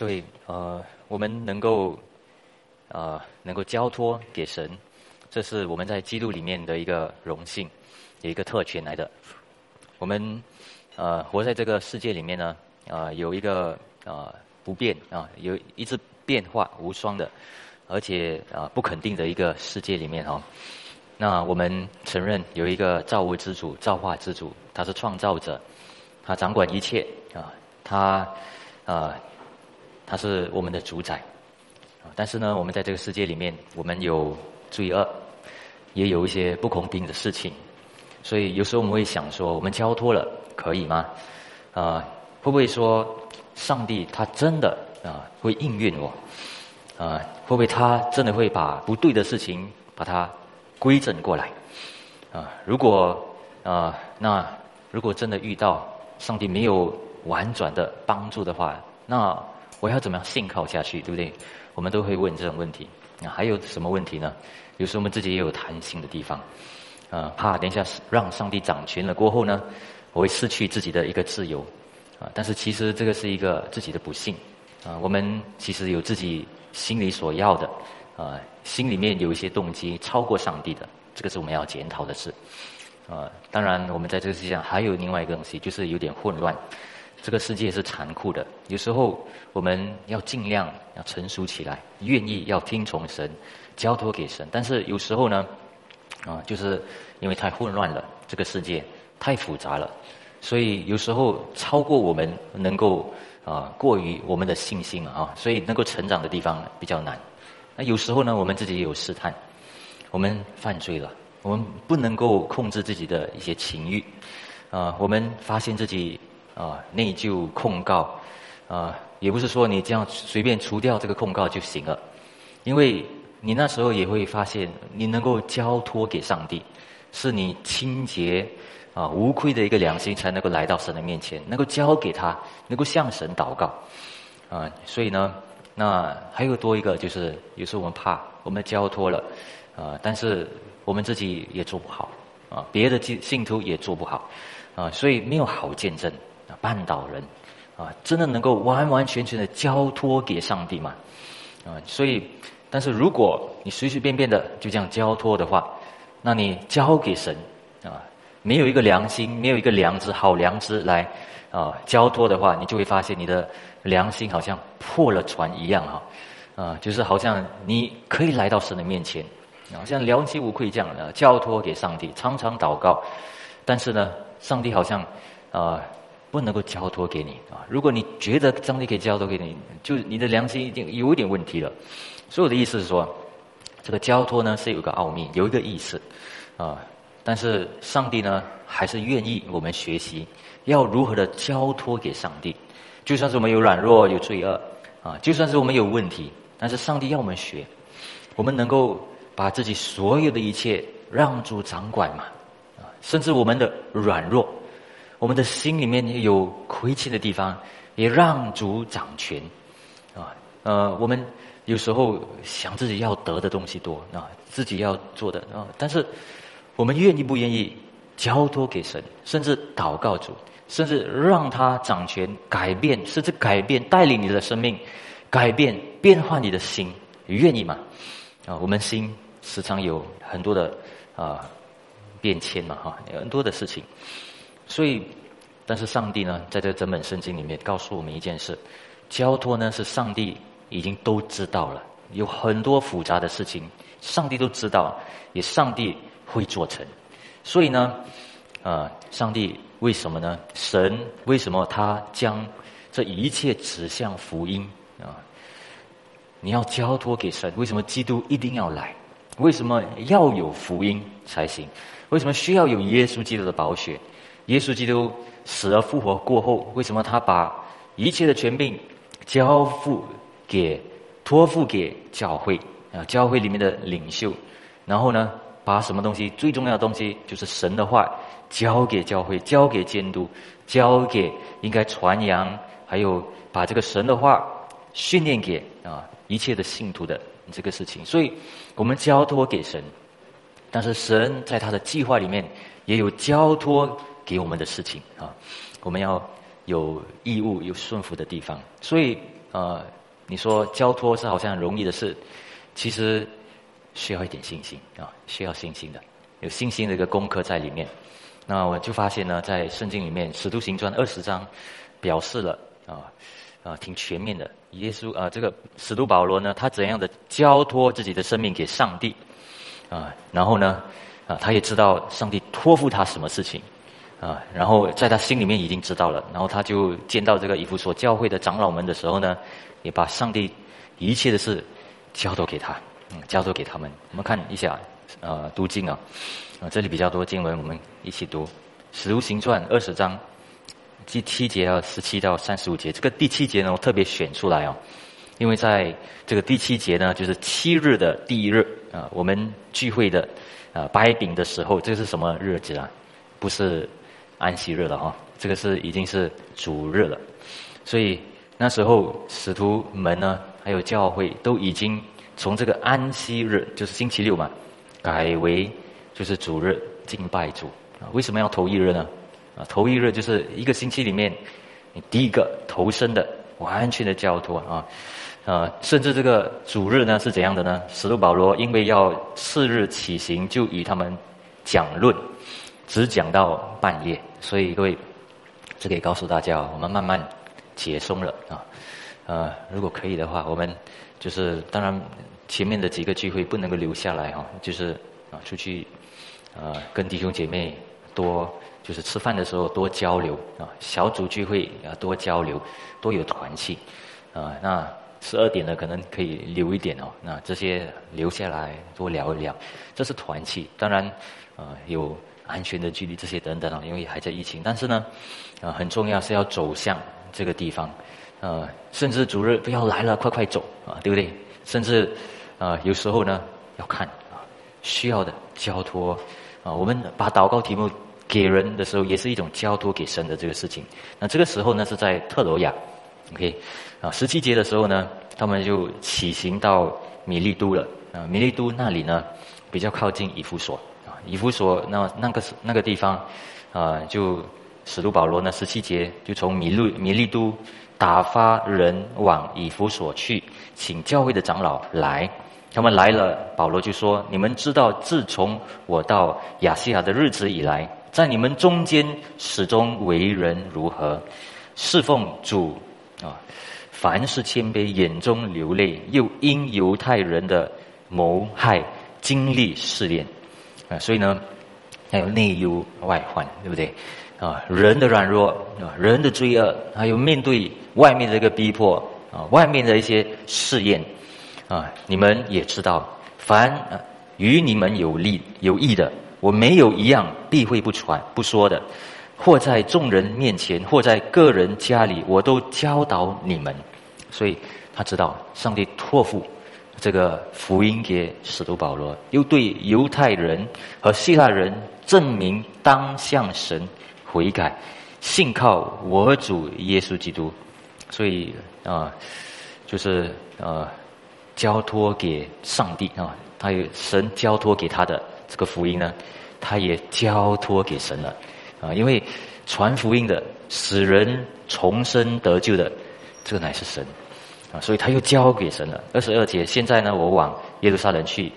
对，呃，我们能够，呃，能够交托给神，这是我们在基督里面的一个荣幸，有一个特权来的。我们，呃，活在这个世界里面呢，啊，有一个啊不变啊，有一直变化无双的，而且啊不肯定的一个世界里面哈。那我们承认有一个造物之主、造化之主，他是创造者，他掌管一切啊，他啊。他是我们的主宰，但是呢，我们在这个世界里面，我们有罪恶，也有一些不公平的事情，所以有时候我们会想说，我们交托了可以吗？啊，会不会说上帝他真的啊会应允我？啊，会不会他真的会把不对的事情把它归正过来？啊，如果啊，那如果真的遇到上帝没有婉转的帮助的话，那。我要怎么样信靠下去，对不对？我们都会问这种问题。那还有什么问题呢？有时候我们自己也有贪心的地方，啊，怕等一下让上帝掌权了过后呢，我会失去自己的一个自由，啊，但是其实这个是一个自己的不幸，啊，我们其实有自己心里所要的，啊，心里面有一些动机超过上帝的，这个是我们要检讨的事，啊，当然我们在这个世界上还有另外一个东西，就是有点混乱。这个世界是残酷的，有时候我们要尽量要成熟起来，愿意要听从神，交托给神。但是有时候呢，啊，就是因为太混乱了，这个世界太复杂了，所以有时候超过我们能够啊，过于我们的信心啊，所以能够成长的地方比较难。那有时候呢，我们自己也有试探，我们犯罪了，我们不能够控制自己的一些情欲，啊，我们发现自己。啊，内疚控告，啊，也不是说你这样随便除掉这个控告就行了，因为你那时候也会发现，你能够交托给上帝，是你清洁啊无愧的一个良心，才能够来到神的面前，能够交给他，能够向神祷告，啊，所以呢，那还有多一个就是，有时候我们怕，我们交托了，啊，但是我们自己也做不好，啊，别的信信徒也做不好，啊，所以没有好见证。绊倒人，啊，真的能够完完全全的交托给上帝吗？啊，所以，但是如果你随随便便的就这样交托的话，那你交给神，啊，没有一个良心，没有一个良知，好良知来啊交托的话，你就会发现你的良心好像破了船一样哈，啊，就是好像你可以来到神的面前，好像良心无愧这样的交托给上帝，常常祷告，但是呢，上帝好像啊。不能够交托给你啊！如果你觉得上帝可以交托给你，就你的良心一定有一点问题了。所以我的意思是说，这个交托呢是有个奥秘，有一个意思啊。但是上帝呢还是愿意我们学习要如何的交托给上帝。就算是我们有软弱、有罪恶啊，就算是我们有问题，但是上帝要我们学，我们能够把自己所有的一切让主掌管嘛啊，甚至我们的软弱。我们的心里面有亏欠的地方，也让主掌权，啊，呃，我们有时候想自己要得的东西多啊，自己要做的啊，但是我们愿意不愿意交托给神，甚至祷告主，甚至让他掌权，改变，甚至改变带领你的生命，改变变化你的心，愿意吗？啊，我们心时常有很多的啊变迁嘛，哈，很多的事情。所以，但是上帝呢，在这整本圣经里面告诉我们一件事：交托呢是上帝已经都知道了，有很多复杂的事情，上帝都知道，也上帝会做成。所以呢，啊，上帝为什么呢？神为什么他将这一切指向福音啊？你要交托给神，为什么基督一定要来？为什么要有福音才行？为什么需要有耶稣基督的宝血？耶稣基督死而复活过后，为什么他把一切的权柄交付给、托付给教会啊？教会里面的领袖，然后呢，把什么东西最重要的东西，就是神的话，交给教会，交给监督，交给应该传扬，还有把这个神的话训练给啊一切的信徒的这个事情。所以我们交托给神，但是神在他的计划里面也有交托。给我们的事情啊，我们要有义务、有顺服的地方。所以呃，你说交托是好像很容易的事，其实需要一点信心啊，需要信心的，有信心的一个功课在里面。那我就发现呢，在圣经里面，《使徒行传》二十章表示了啊啊，挺全面的。耶稣啊，这个使徒保罗呢，他怎样的交托自己的生命给上帝啊？然后呢啊，他也知道上帝托付他什么事情啊？然后在他心里面已经知道了。然后他就见到这个以弗所教会的长老们的时候呢，也把上帝一切的事交托给他，嗯，交托给他们。我们看一下啊，读经啊啊，这里比较多经文，我们一起读《使徒行传》二十章。第七节到十七到三十五节，这个第七节呢，我特别选出来哦，因为在这个第七节呢，就是七日的第一日啊，我们聚会的啊掰饼的时候，这是什么日子啊？不是安息日了哈，这个是已经是主日了，所以那时候使徒们呢，还有教会都已经从这个安息日，就是星期六嘛，改为就是主日敬拜主啊。为什么要头一日呢？啊头一日就是一个星期里面，你第一个投身的完全的交托啊，呃，甚至这个主日呢是怎样的呢？使徒保罗因为要次日起行，就与他们讲论，只讲到半夜。所以各位，这可以告诉大家，我们慢慢解松了啊。呃，如果可以的话，我们就是当然前面的几个聚会不能够留下来哈，就是啊出去啊跟弟兄姐妹多。就是吃饭的时候多交流啊，小组聚会啊多交流，多有团气啊。那十二点呢，可能可以留一点哦。那这些留下来多聊一聊，这是团气。当然啊，有安全的距离这些等等啊，因为还在疫情。但是呢，啊很重要是要走向这个地方啊，甚至主日不要来了，快快走啊，对不对？甚至啊有时候呢要看啊需要的交托啊，我们把祷告题目。给人的时候也是一种交托给神的这个事情。那这个时候呢是在特罗亚，OK，啊，十七节的时候呢，他们就起行到米利都了。啊，米利都那里呢比较靠近以弗所，以弗所那那个那个地方，啊，就使徒保罗呢十七节就从米路米利都打发人往以弗所去，请教会的长老来。他们来了，保罗就说：你们知道，自从我到亚细亚的日子以来。在你们中间始终为人如何侍奉主啊？凡是谦卑，眼中流泪，又因犹太人的谋害经历试炼啊，所以呢，还有内忧外患，对不对啊？人的软弱啊，人的罪恶，还有面对外面的一个逼迫啊，外面的一些试验啊，你们也知道，凡与你们有利有益的。我没有一样避讳不传不说的，或在众人面前，或在个人家里，我都教导你们。所以他知道上帝托付这个福音给使徒保罗，又对犹太人和希腊人证明当向神悔改，信靠我主耶稣基督。所以啊，就是啊，交托给上帝啊，他有神交托给他的。这个福音呢，他也交托给神了，啊，因为传福音的、使人重生得救的，这个乃是神，啊，所以他又交给神了。二十二节，现在呢，我往耶路撒冷去，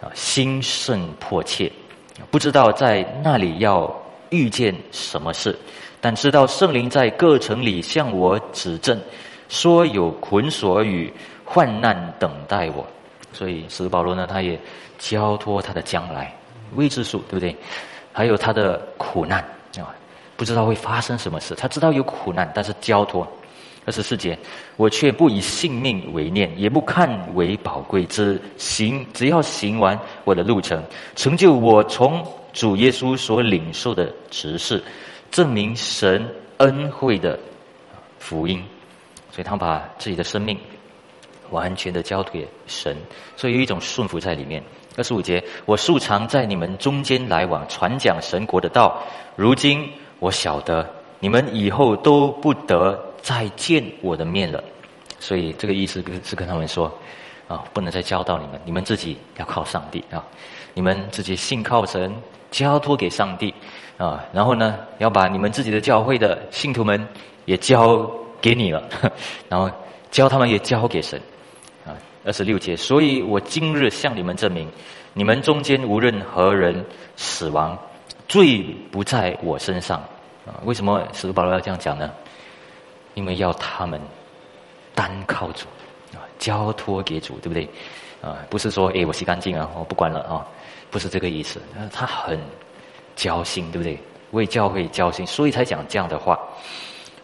啊，心甚迫切，不知道在那里要遇见什么事，但知道圣灵在各城里向我指证，说有捆锁与患难等待我，所以使徒保罗呢，他也。交托他的将来未知数，对不对？还有他的苦难啊，不知道会发生什么事。他知道有苦难，但是交托二十四节，我却不以性命为念，也不看为宝贵，只行只要行完我的路程，成就我从主耶稣所领受的指示，证明神恩惠的福音。所以他把自己的生命完全的交托给神，所以有一种顺服在里面。二十五节，我素常在你们中间来往，传讲神国的道。如今我晓得，你们以后都不得再见我的面了。所以这个意思是跟他们说，啊，不能再教导你们，你们自己要靠上帝啊，你们自己信靠神，交托给上帝啊。然后呢，要把你们自己的教会的信徒们也交给你了，然后教他们也交给神。啊，二十六节，所以我今日向你们证明，你们中间无论何人死亡，罪不在我身上。啊，为什么使徒保罗要这样讲呢？因为要他们单靠主，啊，交托给主，对不对？啊，不是说哎，我洗干净啊，我不管了啊，不是这个意思。他很交心，对不对？为教会交心，所以才讲这样的话。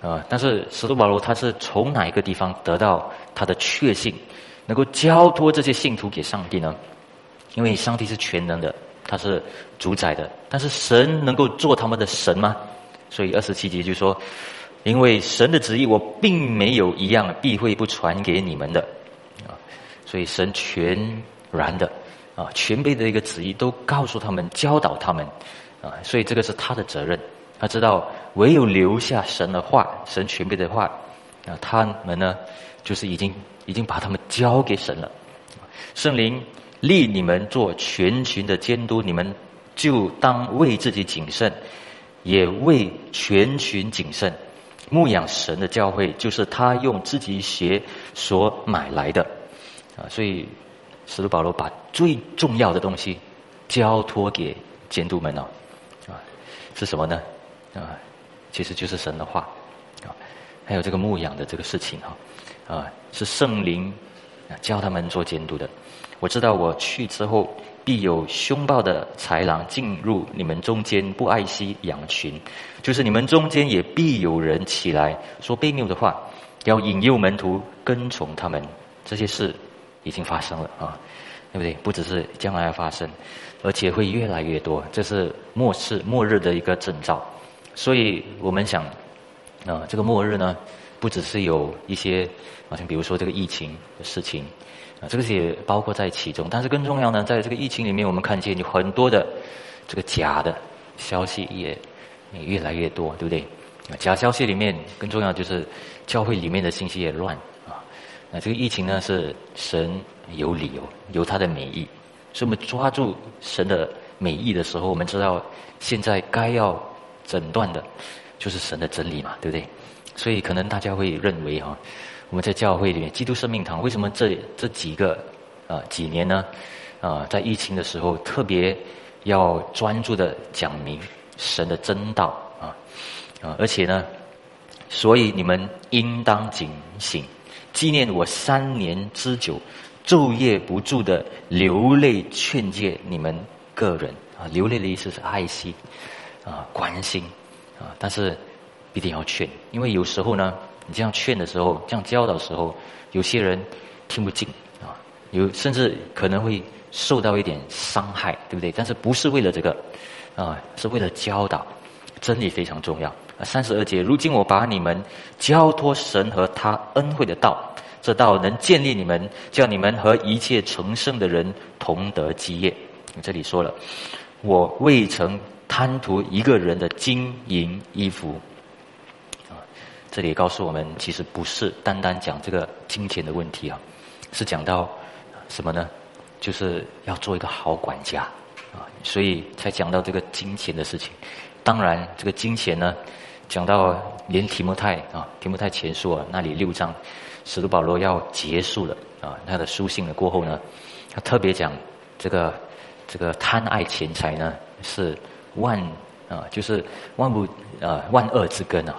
啊，但是使徒保罗他是从哪一个地方得到他的确信，能够交托这些信徒给上帝呢？因为上帝是全能的，他是主宰的，但是神能够做他们的神吗？所以二十七节就说，因为神的旨意我并没有一样必会不传给你们的，啊，所以神全然的啊全备的一个旨意都告诉他们，教导他们，啊，所以这个是他的责任。他知道，唯有留下神的话，神全备的话，啊，他们呢，就是已经已经把他们交给神了。圣灵立你们做全群的监督，你们就当为自己谨慎，也为全群谨慎。牧养神的教会，就是他用自己血所买来的。啊，所以使徒保罗把最重要的东西交托给监督们哦。啊，是什么呢？啊，其实就是神的话，啊，还有这个牧养的这个事情哈，啊，是圣灵教他们做监督的。我知道我去之后，必有凶暴的豺狼进入你们中间，不爱惜羊群；就是你们中间也必有人起来说悖谬的话，要引诱门徒跟从他们。这些事已经发生了啊，对不对？不只是将来要发生，而且会越来越多。这是末世末日的一个征兆。所以我们想，啊，这个末日呢，不只是有一些，好像比如说这个疫情的事情，啊，这个也包括在其中。但是更重要呢，在这个疫情里面，我们看见有很多的这个假的消息也也越来越多，对不对？假消息里面更重要就是教会里面的信息也乱啊。那这个疫情呢，是神有理由，有他的美意，所以我们抓住神的美意的时候，我们知道现在该要。诊断的，就是神的真理嘛，对不对？所以可能大家会认为哈，我们在教会里面，基督生命堂为什么这这几个啊几年呢？啊，在疫情的时候特别要专注的讲明神的真道啊啊，而且呢，所以你们应当警醒，纪念我三年之久，昼夜不住的流泪劝诫你们个人啊，流泪的意思是爱惜。啊，关心啊，但是一定要劝，因为有时候呢，你这样劝的时候，这样教导的时候，有些人听不进啊，有甚至可能会受到一点伤害，对不对？但是不是为了这个啊，是为了教导，真理非常重要。三十二节，如今我把你们交托神和他恩惠的道，这道能建立你们，叫你们和一切成圣的人同得基业。这里说了，我未曾。贪图一个人的金银衣服，这里告诉我们，其实不是单单讲这个金钱的问题啊，是讲到什么呢？就是要做一个好管家啊，所以才讲到这个金钱的事情。当然，这个金钱呢，讲到连提摩太啊，提摩太前书啊那里六章，使徒保罗要结束了啊，他的书信了过后呢，他特别讲这个这个贪爱钱财呢是。万啊，就是万不啊万恶之根啊！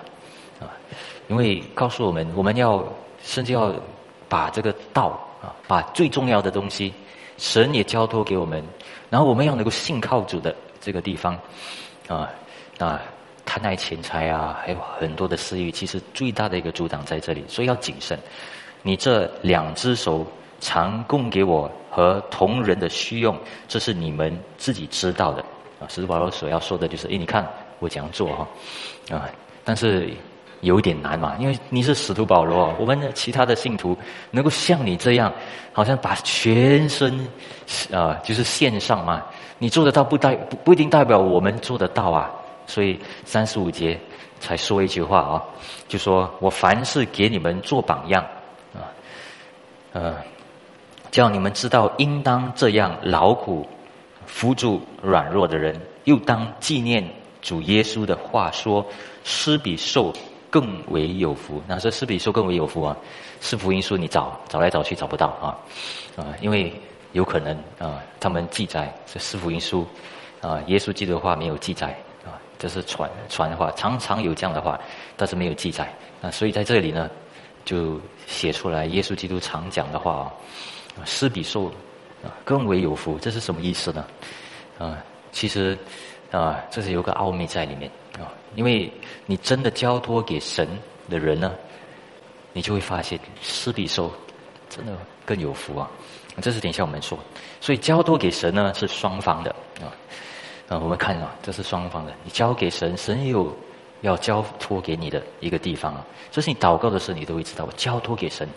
因为告诉我们，我们要甚至要把这个道啊，把最重要的东西，神也交托给我们，然后我们要能够信靠主的这个地方啊啊，贪爱钱财啊，还有很多的私欲，其实最大的一个阻挡在这里，所以要谨慎。你这两只手常供给我和同人的需用，这是你们自己知道的。啊，使徒保罗所要说的就是：哎，你看我这样做哈，啊，但是有点难嘛，因为你是使徒保罗，我们的其他的信徒能够像你这样，好像把全身啊，就是献上嘛，你做得到不代不不一定代表我们做得到啊。所以三十五节才说一句话啊，就说我凡事给你们做榜样啊，呃，叫你们知道应当这样劳苦。扶助软弱的人，又当纪念主耶稣的话说：“施比受更为有福。那这是比说更为有福啊？是福音书你找找来找去找不到啊啊，因为有可能啊，他们记载这是福音书啊，耶稣基督的话没有记载啊，这是传传话，常常有这样的话，但是没有记载啊，所以在这里呢，就写出来耶稣基督常讲的话啊，施比受啊更为有福，这是什么意思呢？啊，其实啊，这是有个奥秘在里面啊，因为你真的交托给神的人呢，你就会发现施比受真的更有福啊。这是等一下我们说，所以交托给神呢是双方的啊啊，我们看啊，这是双方的，你交给神，神也有要交托给你的一个地方啊。这是你祷告的时候，你都会知道，我交托给神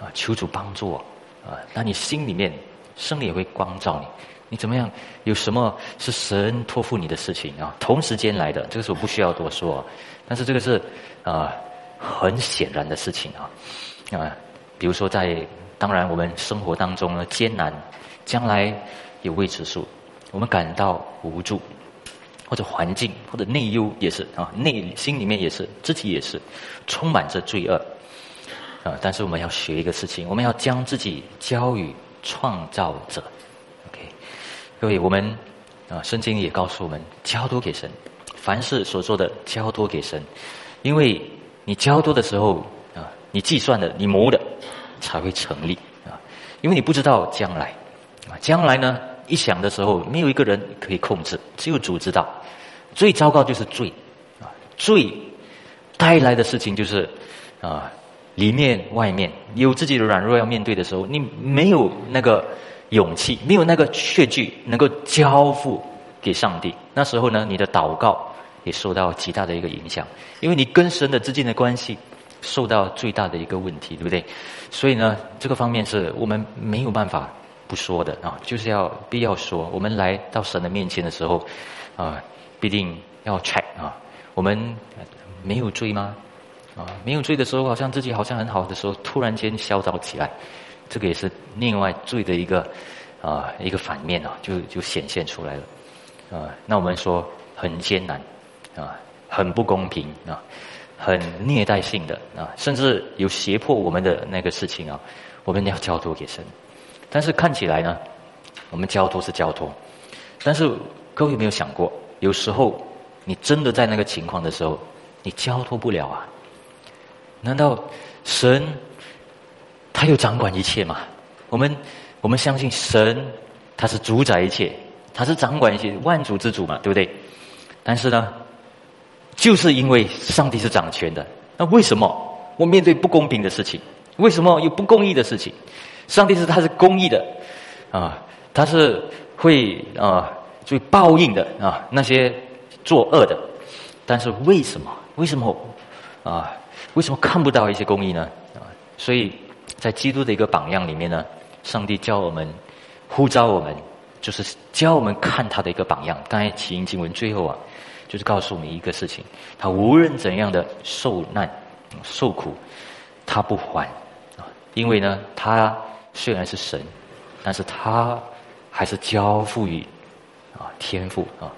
啊，求主帮助我啊，那你心里面圣灵也会光照你。你怎么样？有什么是神托付你的事情啊？同时间来的，这个是我不需要多说，但是这个是啊很显然的事情啊啊，比如说在当然我们生活当中呢艰难，将来有未知数，我们感到无助，或者环境或者内忧也是啊内心里面也是自己也是充满着罪恶啊，但是我们要学一个事情，我们要将自己交予创造者。各位，我们啊，圣经也告诉我们，交托给神，凡事所做的交托给神，因为你交托的时候啊，你计算的、你谋的才会成立啊，因为你不知道将来啊，将来呢，一想的时候，没有一个人可以控制，只有主知道。最糟糕就是罪啊，罪带来的事情就是啊，里面外面有自己的软弱要面对的时候，你没有那个。勇气没有那个确据能够交付给上帝，那时候呢，你的祷告也受到极大的一个影响，因为你跟神的之间的关系受到最大的一个问题，对不对？所以呢，这个方面是我们没有办法不说的啊，就是要必要说，我们来到神的面前的时候啊，必定要 check 啊，我们没有罪吗？啊，没有罪的时候，好像自己好像很好的时候，突然间嚣张起来。这个也是另外罪的一个啊一个反面啊，就就显现出来了啊。那我们说很艰难啊，很不公平啊，很虐待性的啊，甚至有胁迫我们的那个事情啊，我们要交托给神。但是看起来呢，我们交托是交托，但是各位有没有想过，有时候你真的在那个情况的时候，你交托不了啊？难道神？他又掌管一切嘛？我们我们相信神，他是主宰一切，他是掌管一切万主之主嘛，对不对？但是呢，就是因为上帝是掌权的，那为什么我面对不公平的事情，为什么有不公义的事情？上帝是他是公义的啊，他是会啊，就报应的啊，那些作恶的。但是为什么？为什么啊？为什么看不到一些公义呢？啊，所以。在基督的一个榜样里面呢，上帝教我们呼召我们，就是教我们看他的一个榜样。刚才起因经文最后啊，就是告诉我们一个事情：他无论怎样的受难、受苦，他不还。因为呢，他虽然是神，但是他还是交付于啊天赋啊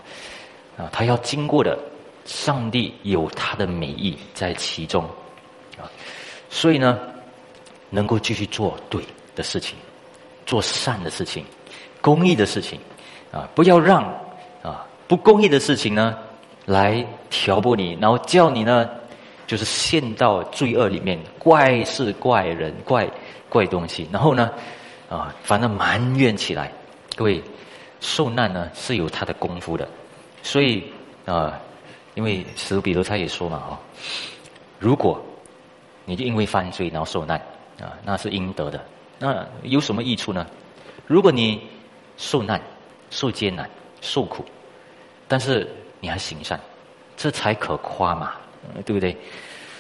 啊，他要经过的，上帝有他的美意在其中啊，所以呢。能够继续做对的事情，做善的事情，公益的事情，啊，不要让啊不公益的事情呢来挑拨你，然后叫你呢就是陷到罪恶里面，怪事怪人怪怪东西，然后呢啊反正埋怨起来。各位受难呢是有他的功夫的，所以啊，因为史比如他也说嘛哦，如果你就因为犯罪然后受难。啊，那是应得的。那有什么益处呢？如果你受难、受艰难、受苦，但是你还行善，这才可夸嘛，对不对？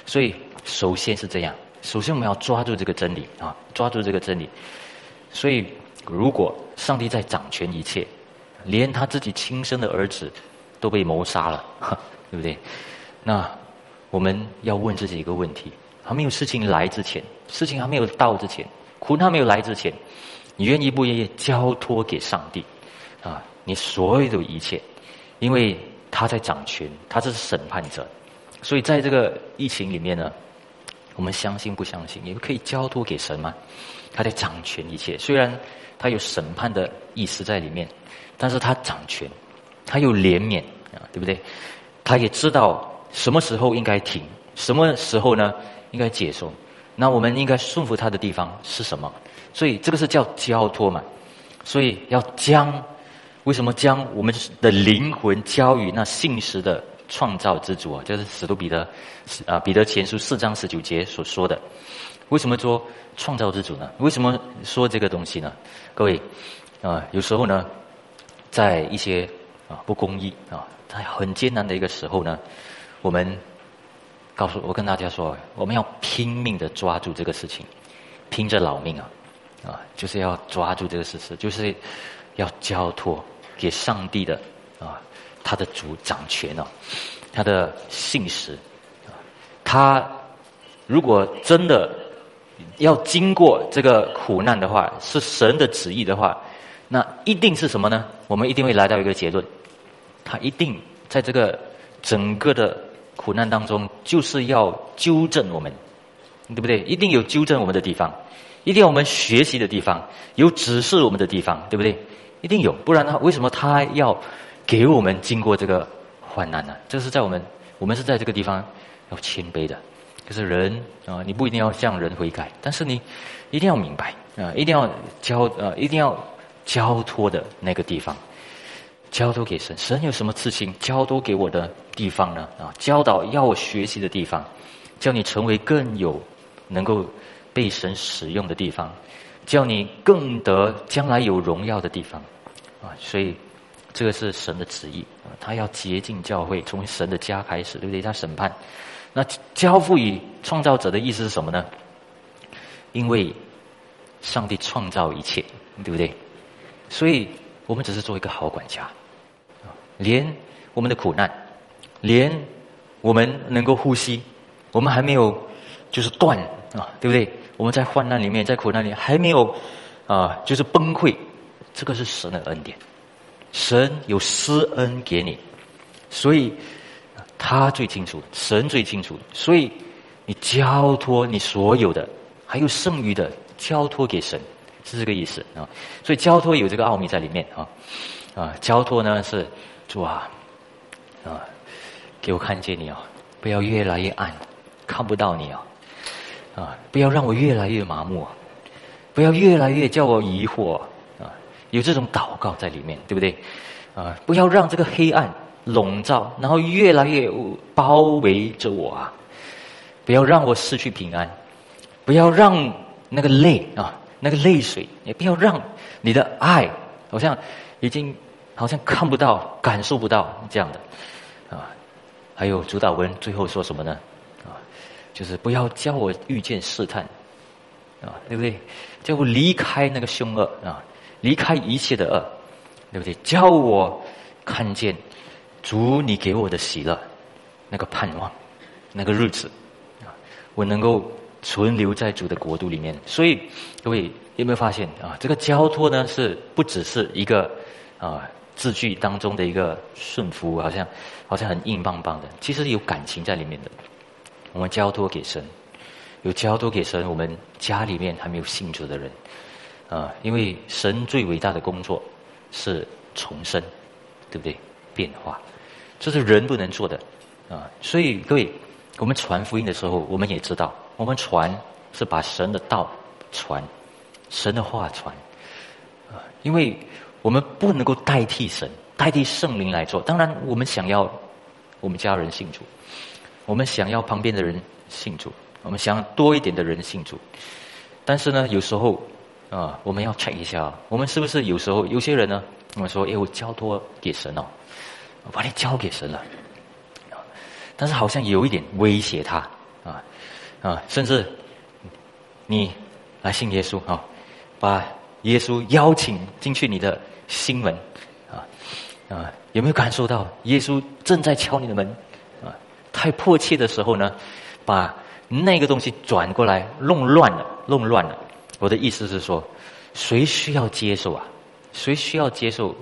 所以首先是这样，首先我们要抓住这个真理啊，抓住这个真理。所以，如果上帝在掌权一切，连他自己亲生的儿子都被谋杀了，对不对？那我们要问自己一个问题。还没有事情来之前，事情还没有到之前，苦难没有来之前，你愿意不愿意交托给上帝？啊，你所有的一切，因为他在掌权，他这是审判者，所以在这个疫情里面呢，我们相信不相信，也可以交托给神吗？他在掌权一切，虽然他有审判的意思在里面，但是他掌权，他有怜悯啊，对不对？他也知道什么时候应该停，什么时候呢应该接受。那我们应该顺服他的地方是什么？所以这个是叫交托嘛。所以要将，为什么将我们的灵魂交予那信实的创造之主啊？就是使徒彼得啊，彼得前书四章十九节所说的。为什么说创造之主呢？为什么说这个东西呢？各位啊，有时候呢，在一些啊不公义啊，在很艰难的一个时候呢，我们告诉我跟大家说，我们要拼命的抓住这个事情，拼着老命啊，啊，就是要抓住这个事实，就是要交托给上帝的啊，他的主掌权哦，他的信实，他如果真的。要经过这个苦难的话，是神的旨意的话，那一定是什么呢？我们一定会来到一个结论，他一定在这个整个的苦难当中，就是要纠正我们，对不对？一定有纠正我们的地方，一定有我们学习的地方，有指示我们的地方，对不对？一定有，不然的话，为什么他要给我们经过这个患难呢？这是在我们，我们是在这个地方要谦卑的。可是人啊，你不一定要向人悔改，但是你一定要明白啊，一定要交呃，一定要交托的那个地方，交托给神。神有什么事情交托给我的地方呢？啊，教导要我学习的地方，叫你成为更有能够被神使用的地方，叫你更得将来有荣耀的地方啊。所以这个是神的旨意啊，他要洁净教会，从神的家开始，对不对？他审判。那交付于创造者的意思是什么呢？因为上帝创造一切，对不对？所以我们只是做一个好管家，连我们的苦难，连我们能够呼吸，我们还没有就是断啊，对不对？我们在患难里面，在苦难里还没有啊，就是崩溃，这个是神的恩典，神有施恩给你，所以。他最清楚，神最清楚，所以你交托你所有的，还有剩余的，交托给神，是这个意思啊。所以交托有这个奥秘在里面啊啊，交托呢是主啊啊，给我看见你啊，不要越来越暗，看不到你啊啊，不要让我越来越麻木，不要越来越叫我疑惑啊，有这种祷告在里面，对不对啊？不要让这个黑暗。笼罩，然后越来越包围着我啊！不要让我失去平安，不要让那个泪啊，那个泪水，也不要让你的爱好像已经好像看不到、感受不到这样的啊。还有主导文最后说什么呢？啊，就是不要叫我遇见试探啊，对不对？叫我离开那个凶恶啊，离开一切的恶，对不对？叫我看见。主，你给我的喜乐，那个盼望，那个日子，啊，我能够存留在主的国度里面。所以，各位有没有发现啊？这个交托呢，是不只是一个啊字句当中的一个顺服，好像好像很硬邦邦的，其实有感情在里面的。我们交托给神，有交托给神，我们家里面还没有信主的人，啊，因为神最伟大的工作是重生，对不对？变化。这是人不能做的，啊！所以各位，我们传福音的时候，我们也知道，我们传是把神的道传，神的话传，啊！因为我们不能够代替神，代替圣灵来做。当然，我们想要我们家人信主，我们想要旁边的人信主，我们想要多一点的人信主。但是呢，有时候啊，我们要 check 一下，我们是不是有时候有些人呢，我们说，哎，我交托给神哦。我把你交给神了，但是好像有一点威胁他啊啊，甚至你来信耶稣啊，把耶稣邀请进去你的心门啊啊，有没有感受到耶稣正在敲你的门啊？太迫切的时候呢，把那个东西转过来弄乱了，弄乱了。我的意思是说，谁需要接受啊？谁需要接受？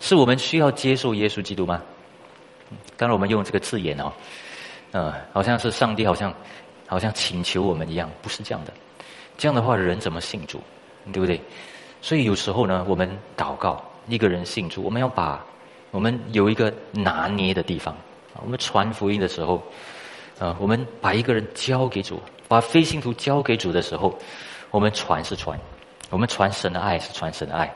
是我们需要接受耶稣基督吗？当然，我们用这个字眼哦，呃，好像是上帝好像好像请求我们一样，不是这样的。这样的话，人怎么信主？对不对？所以有时候呢，我们祷告一个人信主，我们要把我们有一个拿捏的地方。我们传福音的时候，啊，我们把一个人交给主，把非信徒交给主的时候，我们传是传，我们传神的爱是传神的爱，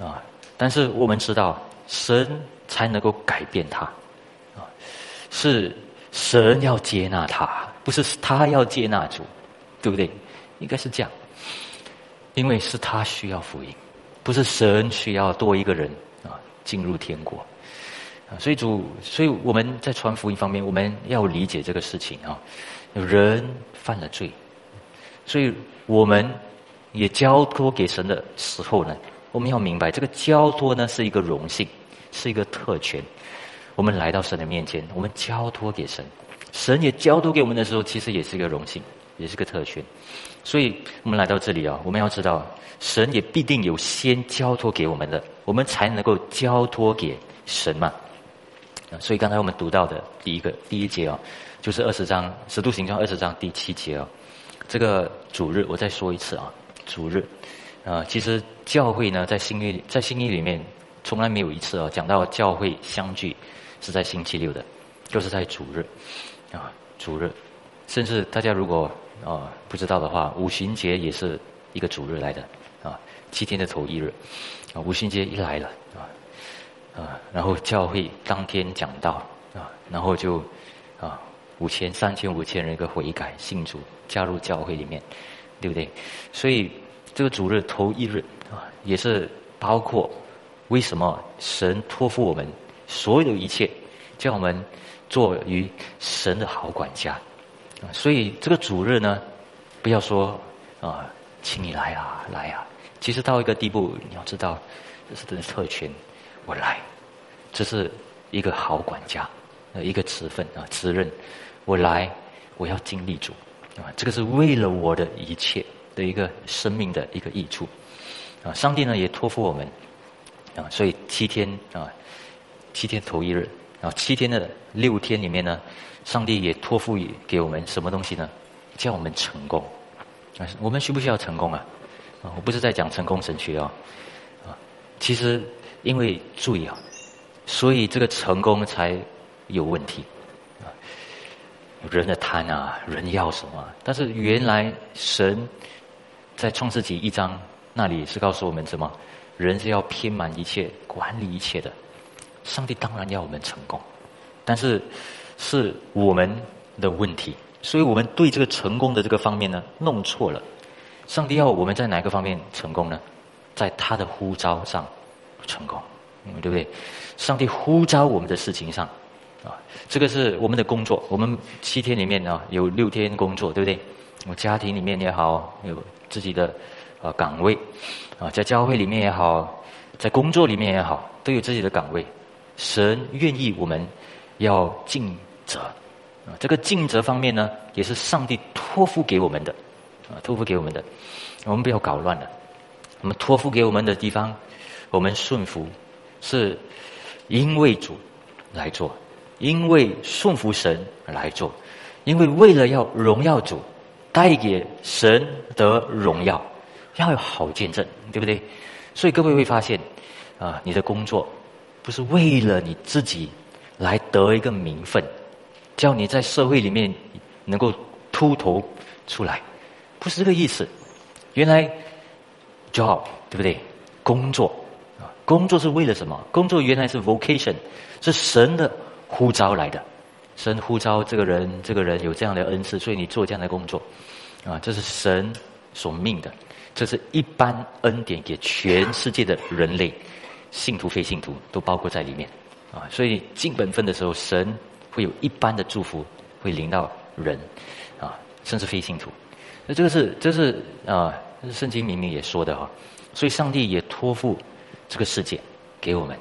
啊，但是我们知道神才能够改变他，啊，是神要接纳他，不是他要接纳主，对不对？应该是这样，因为是他需要福音，不是神需要多一个人啊进入天国。所以主，所以我们在传福音方面，我们要理解这个事情啊。人犯了罪，所以我们也交托给神的时候呢，我们要明白，这个交托呢是一个荣幸，是一个特权。我们来到神的面前，我们交托给神，神也交托给我们的时候，其实也是一个荣幸，也是个特权。所以我们来到这里啊，我们要知道，神也必定有先交托给我们的，我们才能够交托给神嘛。所以刚才我们读到的第一个第一节啊，就是二十章《十度行传》二十章第七节啊。这个主日，我再说一次啊，主日啊，其实教会呢，在新约在新约里面，从来没有一次啊讲到教会相聚是在星期六的，就是在主日啊，主日。甚至大家如果啊不知道的话，五旬节也是一个主日来的啊，七天的头一日啊，五旬节一来了啊。啊，然后教会当天讲道啊，然后就啊五千、三千、五千人一个悔改信主，加入教会里面，对不对？所以这个主日头一日啊，也是包括为什么神托付我们所有的一切，叫我们做于神的好管家。所以这个主日呢，不要说啊，请你来啊，来啊。其实到一个地步，你要知道这是真的特权。我来，这是一个好管家，呃，一个职分啊，责任。我来，我要经历主，啊，这个是为了我的一切的一个生命的一个益处，啊，上帝呢也托付我们，啊，所以七天啊，七天头一日，啊，七天的六天里面呢，上帝也托付给我们什么东西呢？叫我们成功，啊，我们需不需要成功啊？啊，我不是在讲成功神学啊，啊，其实。因为注意啊，所以这个成功才有问题啊。人的贪啊，人要什么？但是原来神在创世纪一章那里是告诉我们什么？人是要偏满一切、管理一切的。上帝当然要我们成功，但是是我们的问题，所以我们对这个成功的这个方面呢弄错了。上帝要我们在哪个方面成功呢？在他的呼召上。成功，对不对？上帝呼召我们的事情上，啊，这个是我们的工作。我们七天里面呢，有六天工作，对不对？我家庭里面也好，有自己的啊岗位，啊，在教会里面也好，在工作里面也好，都有自己的岗位。神愿意我们要尽责，啊，这个尽责方面呢，也是上帝托付给我们的，啊，托付给我们的。我们不要搞乱了。我们托付给我们的地方。我们顺服，是因为主来做，因为顺服神来做，因为为了要荣耀主，带给神得荣耀，要有好见证，对不对？所以各位会发现，啊，你的工作不是为了你自己来得一个名分，叫你在社会里面能够秃头出来，不是这个意思。原来 job 对不对？工作啊。工作是为了什么？工作原来是 vocation，是神的呼召来的。神呼召这个人，这个人有这样的恩赐，所以你做这样的工作，啊，这是神所命的，这是一般恩典给全世界的人类，信徒、非信徒都包括在里面，啊，所以尽本分的时候，神会有一般的祝福会临到人，啊，甚至非信徒。那这个是，这是啊，圣经明明也说的哈，所以上帝也托付。这个世界给我们，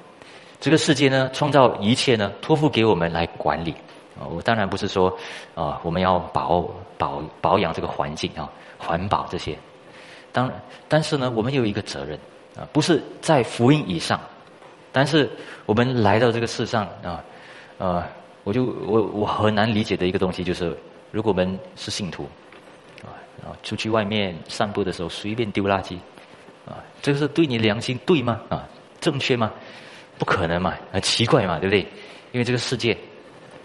这个世界呢，创造一切呢，托付给我们来管理。啊，我当然不是说啊，我们要保保保养这个环境啊，环保这些。当但是呢，我们有一个责任啊，不是在福音以上，但是我们来到这个世上啊，呃，我就我我很难理解的一个东西就是，如果我们是信徒，啊啊，出去外面散步的时候随便丢垃圾，啊，这个是对你良心对吗？啊，正确吗？不可能嘛，很奇怪嘛，对不对？因为这个世界，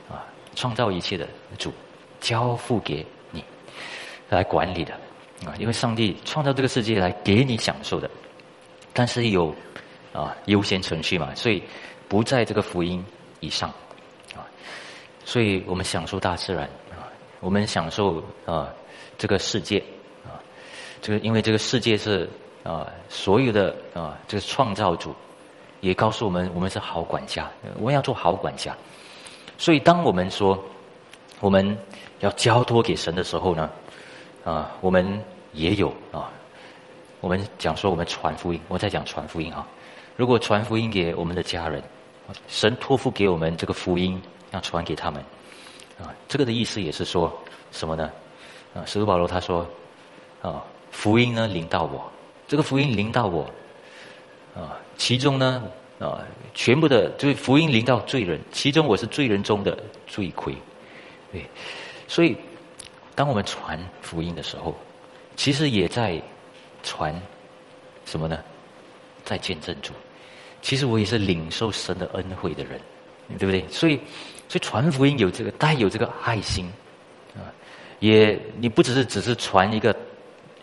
啊，创造一切的主，交付给你来管理的，啊，因为上帝创造这个世界来给你享受的，但是有啊优先程序嘛，所以不在这个福音以上啊。所以我们享受大自然啊，我们享受啊这个世界啊，这个因为这个世界是啊所有的啊这个创造主也告诉我们，我们是好管家，我们要做好管家。所以当我们说我们要交托给神的时候呢，啊我们也有啊，我们讲说我们传福音，我在讲传福音啊。如果传福音给我们的家人，神托付给我们这个福音。要传给他们，啊，这个的意思也是说什么呢？啊，使徒保罗他说，啊，福音呢临到我，这个福音临到我，啊，其中呢，啊，全部的就是福音临到罪人，其中我是罪人中的罪魁，对，所以当我们传福音的时候，其实也在传什么呢？在见证主，其实我也是领受神的恩惠的人，对不对？所以。所以传福音有这个带有这个爱心，啊，也你不只是只是传一个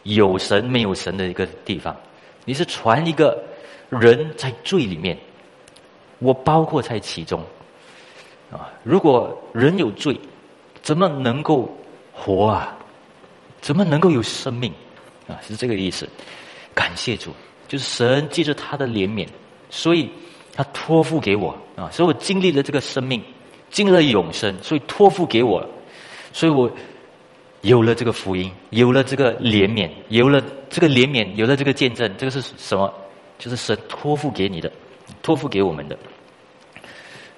有神没有神的一个地方，你是传一个人在罪里面，我包括在其中，啊，如果人有罪，怎么能够活啊？怎么能够有生命？是这个意思。感谢主，就是神借着他的怜悯，所以他托付给我啊，所以我经历了这个生命。经历了永生，所以托付给我，所以我有了这个福音，有了这个怜悯，有了这个怜悯，有了这个见证，这个是什么？就是神托付给你的，托付给我们的。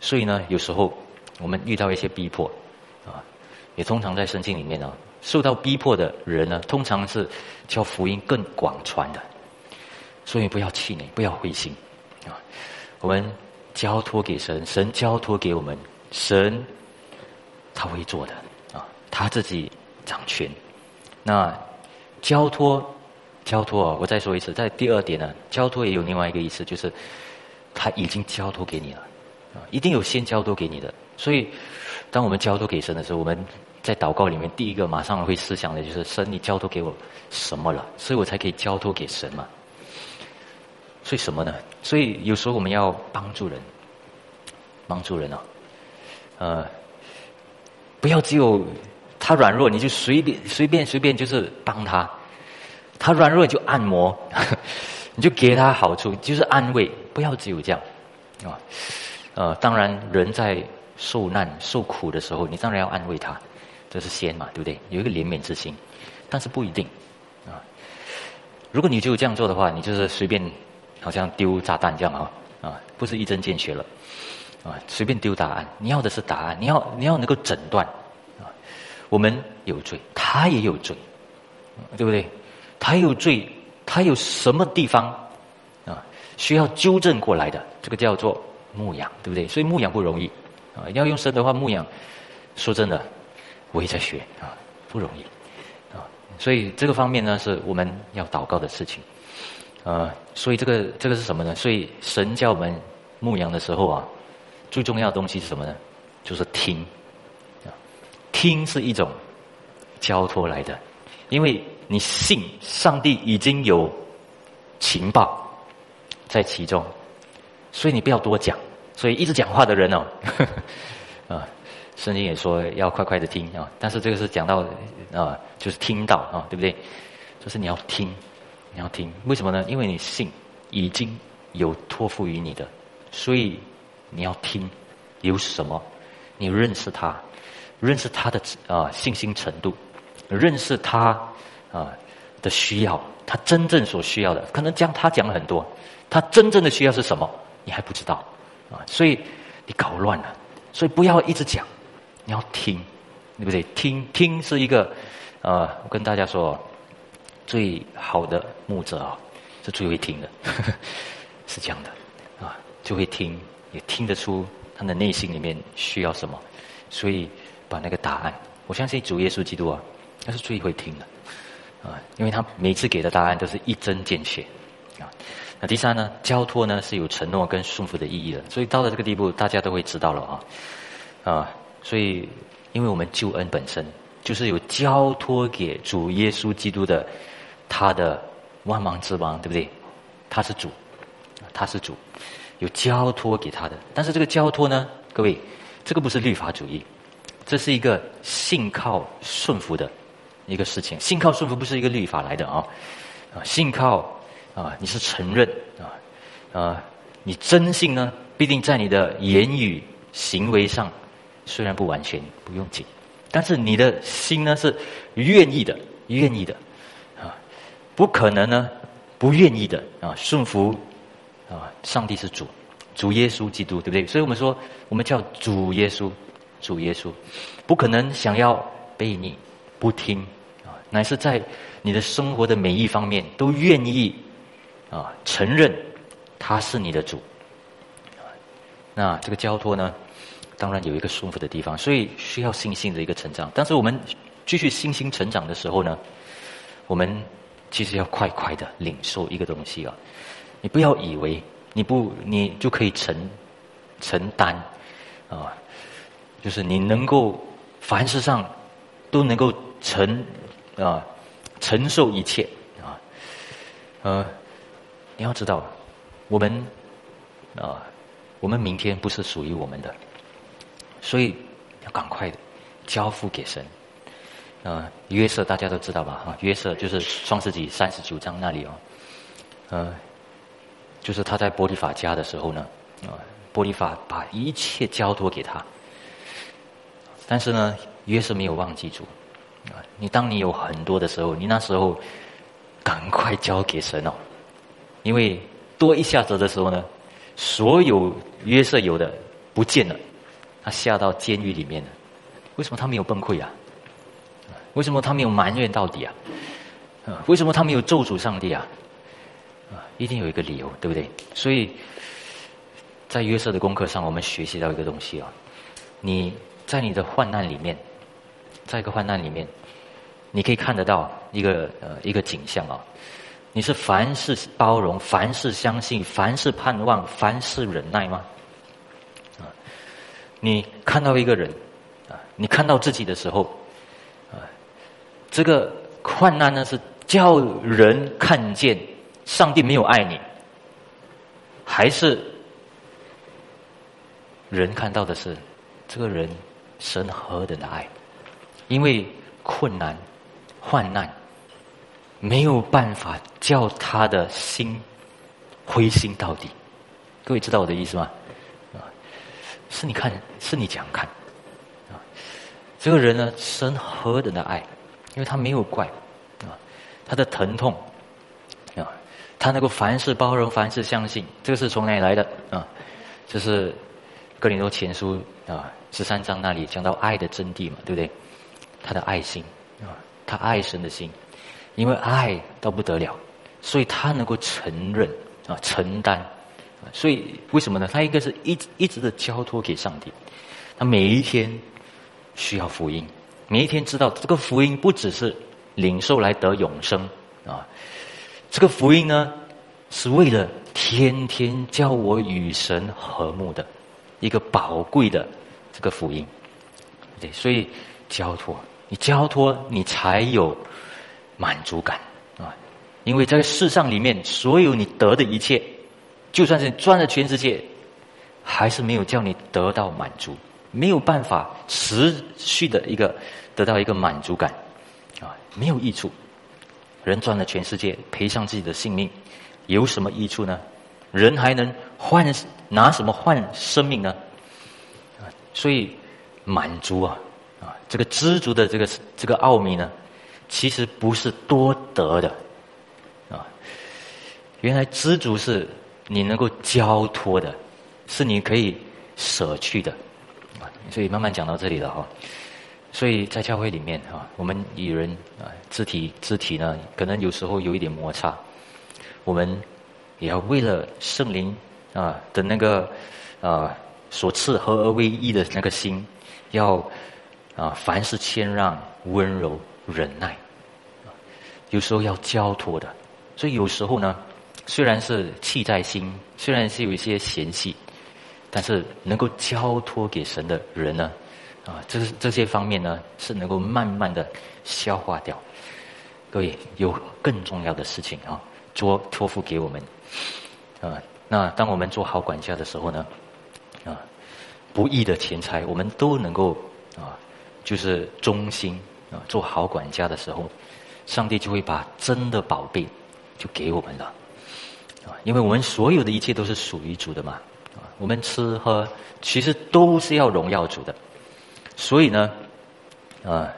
所以呢，有时候我们遇到一些逼迫，啊，也通常在圣经里面呢，受到逼迫的人呢，通常是叫福音更广传的。所以不要气馁，不要灰心，啊，我们交托给神，神交托给我们。神他会做的啊，他自己掌权。那交托，交托啊！我再说一次，在第二点呢，交托也有另外一个意思，就是他已经交托给你了啊，一定有先交托给你的。所以，当我们交托给神的时候，我们在祷告里面第一个马上会思想的就是：神，你交托给我什么了？所以我才可以交托给神嘛。所以什么呢？所以有时候我们要帮助人，帮助人啊。呃，不要只有他软弱，你就随便随便随便就是帮他；他软弱就按摩，你就给他好处，就是安慰。不要只有这样啊！呃，当然人在受难受苦的时候，你当然要安慰他，这是先嘛，对不对？有一个怜悯之心，但是不一定啊。如果你就这样做的话，你就是随便好像丢炸弹这样啊啊，不是一针见血了。啊，随便丢答案，你要的是答案，你要你要能够诊断，啊，我们有罪，他也有罪，对不对？他有罪，他有什么地方啊需要纠正过来的？这个叫做牧养，对不对？所以牧养不容易啊，要用神的话牧养。说真的，我也在学啊，不容易啊。所以这个方面呢，是我们要祷告的事情。呃，所以这个这个是什么呢？所以神叫我们牧羊的时候啊。最重要的东西是什么呢？就是听，听是一种交托来的，因为你信上帝已经有情报在其中，所以你不要多讲。所以一直讲话的人哦，啊，圣经也说要快快的听啊，但是这个是讲到啊，就是听到啊，对不对？就是你要听，你要听，为什么呢？因为你信已经有托付于你的，所以。你要听，有什么？你认识他，认识他的啊信心程度，认识他啊的需要，他真正所需要的，可能讲他讲了很多，他真正的需要是什么？你还不知道啊，所以你搞乱了。所以不要一直讲，你要听，对不对？听听是一个呃，我跟大家说，最好的牧者啊，是最会听的，是这样的啊，就会听。也听得出他的内心里面需要什么，所以把那个答案，我相信主耶稣基督啊，他是最会听的啊，因为他每次给的答案都是一针见血啊。那第三呢，交托呢是有承诺跟顺服的意义的，所以到了这个地步，大家都会知道了啊啊，所以因为我们救恩本身就是有交托给主耶稣基督的，他的万王之王，对不对？他是主，他是主，有交托给他的。但是这个交托呢，各位，这个不是律法主义，这是一个信靠顺服的一个事情。信靠顺服不是一个律法来的啊，啊，信靠。啊，你是承认啊，啊，你真信呢，必定在你的言语行为上，虽然不完全不用紧，但是你的心呢是愿意的，愿意的，啊，不可能呢不愿意的啊，顺服啊，上帝是主，主耶稣基督，对不对？所以我们说，我们叫主耶稣，主耶稣，不可能想要被你不听啊，乃是在你的生活的每一方面都愿意。啊，承认他是你的主，那这个交托呢，当然有一个舒服的地方，所以需要信心的一个成长。但是我们继续信心成长的时候呢，我们其实要快快的领受一个东西啊！你不要以为你不你就可以承承担啊，就是你能够凡事上都能够承啊承受一切啊，呃。你要知道，我们啊，我们明天不是属于我们的，所以要赶快的交付给神。啊，约瑟大家都知道吧？哈，约瑟就是创世纪三十九章那里哦，呃，就是他在波利法家的时候呢，啊，波利法把一切交托给他，但是呢，约瑟没有忘记住。啊，你当你有很多的时候，你那时候赶快交给神哦。因为多一下子的时候呢，所有约瑟有的不见了，他下到监狱里面了。为什么他没有崩溃啊？为什么他没有埋怨到底啊？为什么他没有咒诅上帝啊？啊，一定有一个理由，对不对？所以在约瑟的功课上，我们学习到一个东西啊，你在你的患难里面，在一个患难里面，你可以看得到一个呃一个景象啊。你是凡事包容，凡事相信，凡事盼望，凡事忍耐吗？你看到一个人，啊，你看到自己的时候，啊，这个困难呢是叫人看见上帝没有爱你，还是人看到的是这个人神何等的爱？因为困难、患难。没有办法叫他的心灰心到底。各位知道我的意思吗？是你看，是你讲看。啊，这个人呢，生何等的爱，因为他没有怪，啊，他的疼痛，啊，他能够凡事包容，凡事相信，这个是从哪里来的？啊，这是哥林多前书啊十三章那里讲到爱的真谛嘛，对不对？他的爱心，啊，他爱神的心。因为爱到不得了，所以他能够承认啊承担，所以为什么呢？他应该是一直一直的交托给上帝，他每一天需要福音，每一天知道这个福音不只是领受来得永生啊，这个福音呢是为了天天教我与神和睦的一个宝贵的这个福音，对，所以交托，你交托你才有。满足感啊！因为在世上里面，所有你得的一切，就算是赚了全世界，还是没有叫你得到满足，没有办法持续的一个得到一个满足感啊，没有益处。人赚了全世界，赔上自己的性命，有什么益处呢？人还能换拿什么换生命呢？所以满足啊啊，这个知足的这个这个奥秘呢？其实不是多得的，啊，原来知足是你能够交托的，是你可以舍去的，所以慢慢讲到这里了哈。所以在教会里面啊，我们与人啊肢体肢体呢，可能有时候有一点摩擦，我们也要为了圣灵啊的那个啊所赐合而为一的那个心，要啊，凡是谦让、温柔、忍耐，有时候要交托的。所以有时候呢，虽然是气在心，虽然是有一些嫌隙，但是能够交托给神的人呢，啊，这这些方面呢，是能够慢慢的消化掉。各位有更重要的事情啊，托托付给我们，啊，那当我们做好管家的时候呢，啊，不义的钱财我们都能够啊，就是忠心啊，做好管家的时候，上帝就会把真的宝贝。就给我们了，因为我们所有的一切都是属于主的嘛，我们吃喝其实都是要荣耀主的，所以呢，啊，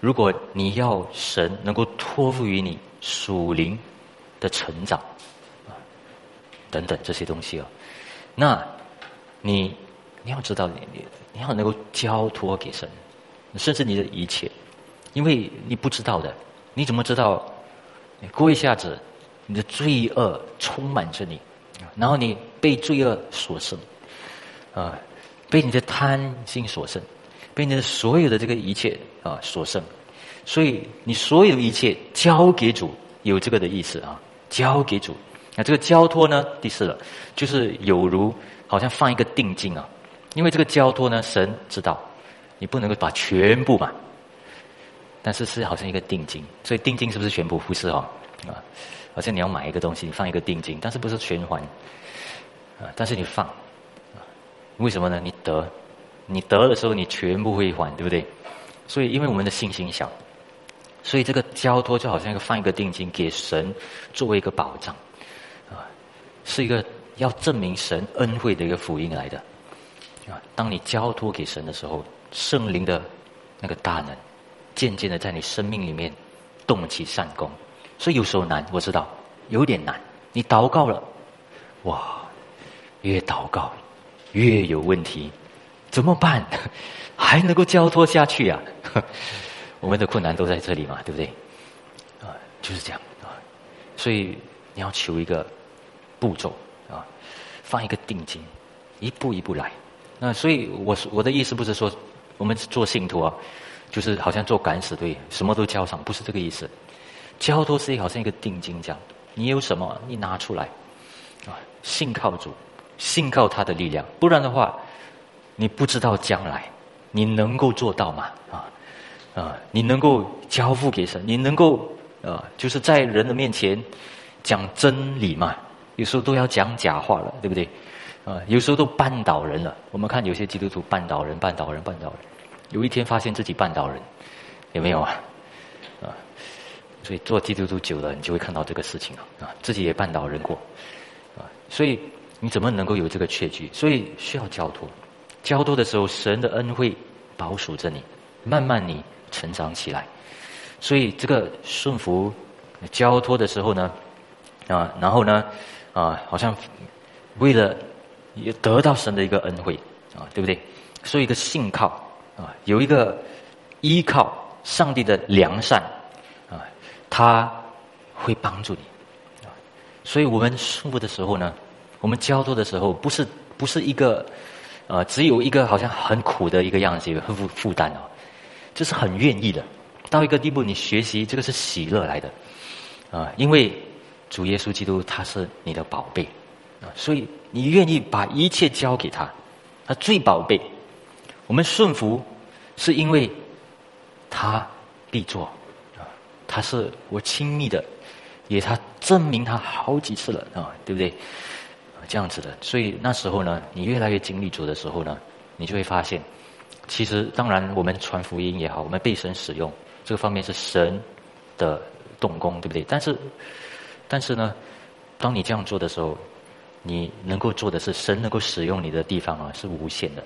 如果你要神能够托付于你属灵的成长，啊，等等这些东西哦，那你你要知道，你你你要能够交托给神，甚至你的一切，因为你不知道的，你怎么知道？过一下子，你的罪恶充满着你，然后你被罪恶所胜，啊，被你的贪心所胜，被你的所有的这个一切啊所胜，所以你所有的一切交给主，有这个的意思啊，交给主。那这个交托呢，第四了，就是有如好像放一个定金啊，因为这个交托呢，神知道，你不能够把全部嘛。但是是好像一个定金，所以定金是不是全部不是哦？啊，好像你要买一个东西，你放一个定金，但是不是全还？啊，但是你放，为什么呢？你得，你得的时候你全部会还，对不对？所以因为我们的信心小，所以这个交托就好像一个放一个定金给神作为一个保障，啊，是一个要证明神恩惠的一个福音来的，啊，当你交托给神的时候，圣灵的那个大能。渐渐的，在你生命里面动起善功，所以有时候难，我知道有点难。你祷告了，哇，越祷告越有问题，怎么办？还能够交托下去啊？我们的困难都在这里嘛，对不对？啊，就是这样啊。所以你要求一个步骤啊，放一个定金，一步一步来。那所以，我我的意思不是说我们做信徒啊。就是好像做敢死队，什么都交上，不是这个意思。交托是好像一个定金这样，你有什么你拿出来，啊，信靠主，信靠他的力量，不然的话，你不知道将来你能够做到吗？啊啊，你能够交付给神，你能够啊，就是在人的面前讲真理嘛？有时候都要讲假话了，对不对？啊，有时候都绊倒人了。我们看有些基督徒绊倒人，绊倒人，绊倒人。有一天发现自己绊倒人，有没有？啊，所以做基督徒久了，你就会看到这个事情了啊，自己也绊倒人过啊，所以你怎么能够有这个确据？所以需要交托，交托的时候，神的恩惠保守着你，慢慢你成长起来。所以这个顺服交托的时候呢，啊，然后呢，啊，好像为了也得到神的一个恩惠啊，对不对？所以一个信靠。啊，有一个依靠上帝的良善，他会帮助你。所以我们顺服的时候呢，我们交托的时候，不是不是一个呃，只有一个好像很苦的一个样子，很负负担哦，就是很愿意的。到一个地步，你学习这个是喜乐来的啊，因为主耶稣基督他是你的宝贝啊，所以你愿意把一切交给他，他最宝贝。我们顺服，是因为他必做，他是我亲密的，也他证明他好几次了啊，对不对？这样子的，所以那时候呢，你越来越经历主的时候呢，你就会发现，其实当然我们传福音也好，我们被神使用这个方面是神的动工，对不对？但是，但是呢，当你这样做的时候，你能够做的是神能够使用你的地方啊，是无限的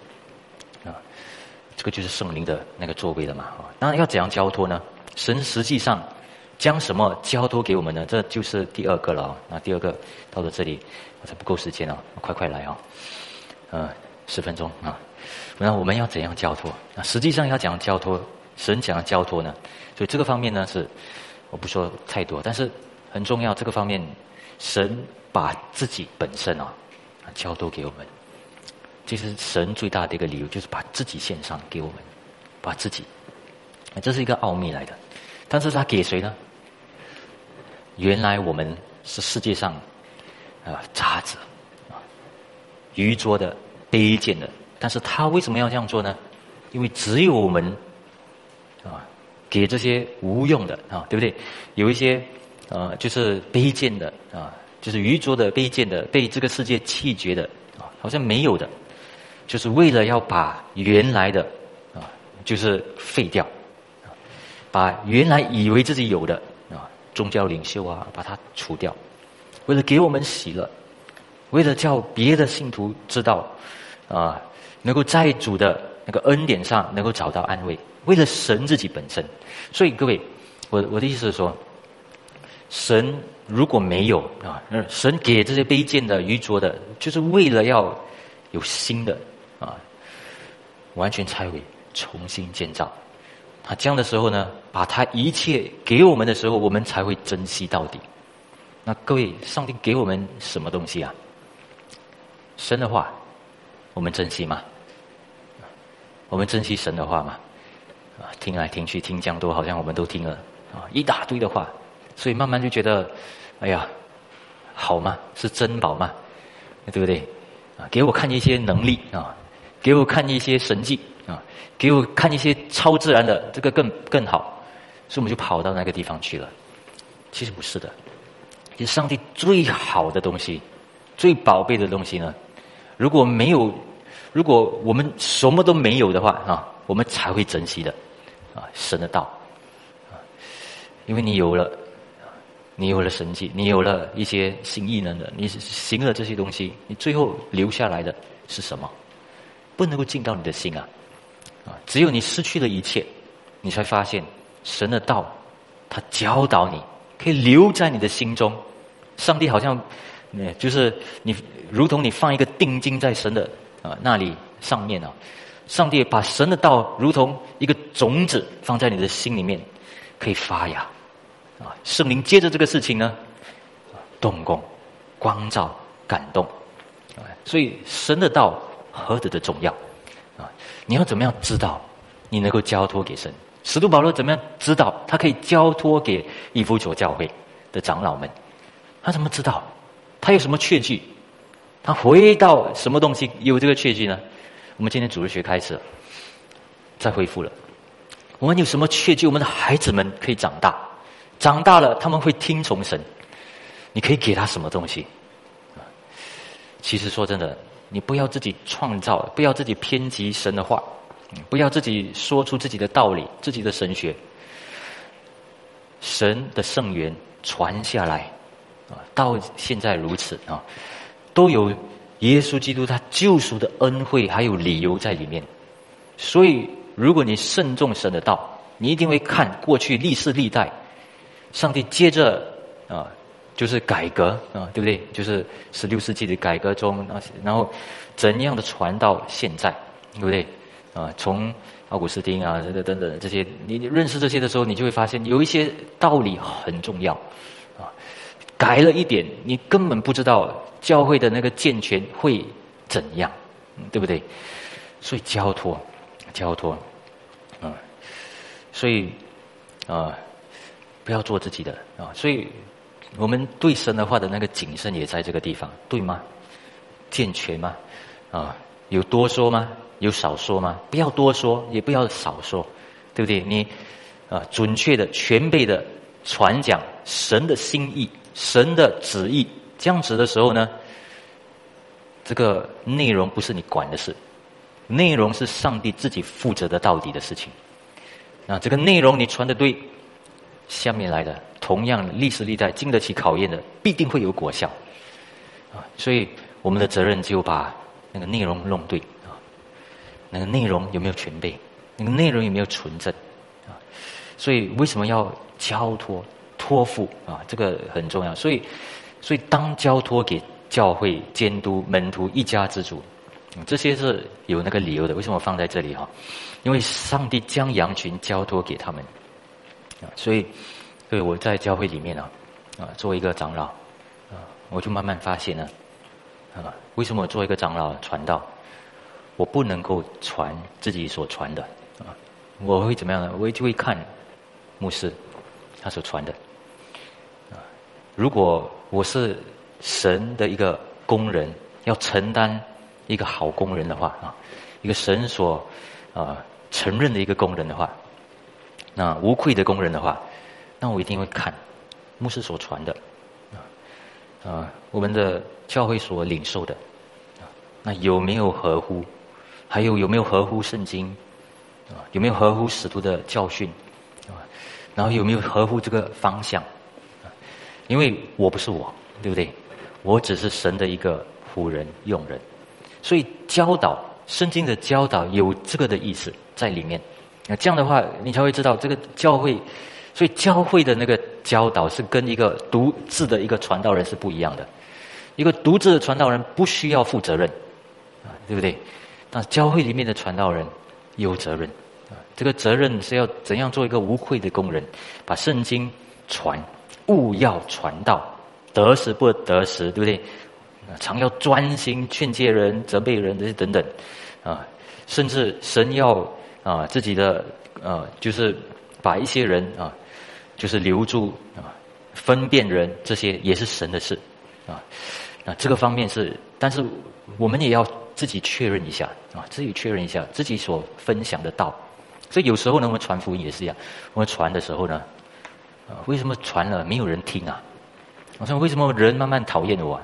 啊。这个就是圣灵的那个座位了嘛？当然要怎样交托呢？神实际上将什么交托给我们呢？这就是第二个了啊！那第二个到了这里，我才不够时间哦，快快来啊！嗯，十分钟啊！那我们要怎样交托？那实际上要讲交托，神讲交托呢？所以这个方面呢是我不说太多，但是很重要。这个方面，神把自己本身啊交托给我们，其实神最大的一个理由就是把自己献上给我们，把自己，这是一个奥秘来的。但是他给谁呢？原来我们是世界上啊渣子啊愚拙的卑贱的，但是他为什么要这样做呢？因为只有我们啊给这些无用的啊，对不对？有一些呃就是卑贱的啊，就是愚拙的卑贱的，被这个世界弃绝的啊，好像没有的，就是为了要把原来的啊就是废掉。把原来以为自己有的宗教领袖啊，把它除掉，为了给我们喜乐，为了叫别的信徒知道啊，能够在主的那个恩典上能够找到安慰，为了神自己本身。所以各位，我我的意思是说，神如果没有啊，神给这些卑贱的、愚拙的，就是为了要有新的啊，完全拆毁、重新建造。啊这样的时候呢，把他一切给我们的时候，我们才会珍惜到底。那各位，上帝给我们什么东西啊？神的话，我们珍惜吗？我们珍惜神的话吗？啊，听来听去听讲多，好像我们都听了啊一大堆的话，所以慢慢就觉得，哎呀，好吗？是珍宝吗？对不对？啊，给我看一些能力啊，给我看一些神迹。给我看一些超自然的，这个更更好，所以我们就跑到那个地方去了。其实不是的，其实上帝最好的东西、最宝贝的东西呢，如果没有，如果我们什么都没有的话啊，我们才会珍惜的啊，神的道，因为你有了，你有了神迹，你有了一些新异能的，你行了这些东西，你最后留下来的是什么？不能够进到你的心啊。啊！只有你失去了一切，你才发现神的道，他教导你，可以留在你的心中。上帝好像，呃，就是你，如同你放一个定睛在神的啊那里上面啊。上帝把神的道如同一个种子放在你的心里面，可以发芽。啊，圣灵接着这个事情呢，动工、光照、感动。所以神的道何等的重要。你要怎么样知道你能够交托给神？使徒保罗怎么样知道他可以交托给以弗所教会的长老们？他怎么知道？他有什么确据？他回到什么东西有这个确据呢？我们今天主日学开始，再恢复了。我们有什么确据？我们的孩子们可以长大，长大了他们会听从神。你可以给他什么东西？其实说真的。你不要自己创造，不要自己偏激神的话，不要自己说出自己的道理、自己的神学。神的圣言传下来，啊，到现在如此啊，都有耶稣基督他救赎的恩惠，还有理由在里面。所以，如果你慎重神的道，你一定会看过去历世历代，上帝接着啊。就是改革啊，对不对？就是十六世纪的改革中，然后怎样的传到现在，对不对？啊，从奥古斯丁啊，等等等等这些，你认识这些的时候，你就会发现有一些道理很重要啊。改了一点，你根本不知道教会的那个健全会怎样，对不对？所以交托，交托，啊，所以啊，不要做自己的啊，所以。我们对神的话的那个谨慎也在这个地方，对吗？健全吗？啊，有多说吗？有少说吗？不要多说，也不要少说，对不对？你啊，准确的、全备的传讲神的心意、神的旨意，这样子的时候呢，这个内容不是你管的事，内容是上帝自己负责的到底的事情。啊，这个内容你传的对，下面来的。同样，历史历代经得起考验的，必定会有果效，啊！所以我们的责任就把那个内容弄对啊，那个内容有没有全备，那个内容有没有纯正啊？所以为什么要交托托付啊？这个很重要。所以，所以当交托给教会监督门徒一家之主，这些是有那个理由的。为什么放在这里哈？因为上帝将羊群交托给他们所以。对，我在教会里面啊，啊，作为一个长老，啊，我就慢慢发现呢，啊，为什么我做一个长老传道，我不能够传自己所传的啊，我会怎么样呢？我就会看牧师他所传的啊。如果我是神的一个工人，要承担一个好工人的话啊，一个神所啊承认的一个工人的话，那无愧的工人的话，那我一定会看牧师所传的啊啊，我们的教会所领受的啊，那有没有合乎？还有有没有合乎圣经啊？有没有合乎使徒的教训啊？然后有没有合乎这个方向？因为我不是我，对不对？我只是神的一个仆人、用人，所以教导圣经的教导有这个的意思在里面。那这样的话，你才会知道这个教会，所以教会的那个教导是跟一个独自的一个传道人是不一样的。一个独自的传道人不需要负责任啊，对不对？那教会里面的传道人有责任啊，这个责任是要怎样做一个无愧的工人，把圣经传，勿要传道，得时不得时，对不对？常要专心劝诫人、责备人这些等等啊，甚至神要啊自己的呃，就是把一些人啊，就是留住啊，分辨人，这些也是神的事啊。那这个方面是，但是我们也要。自己确认一下啊，自己确认一下自己所分享的道。所以有时候呢，我们传福音也是一样。我们传的时候呢，啊，为什么传了没有人听啊？我说为什么人慢慢讨厌我？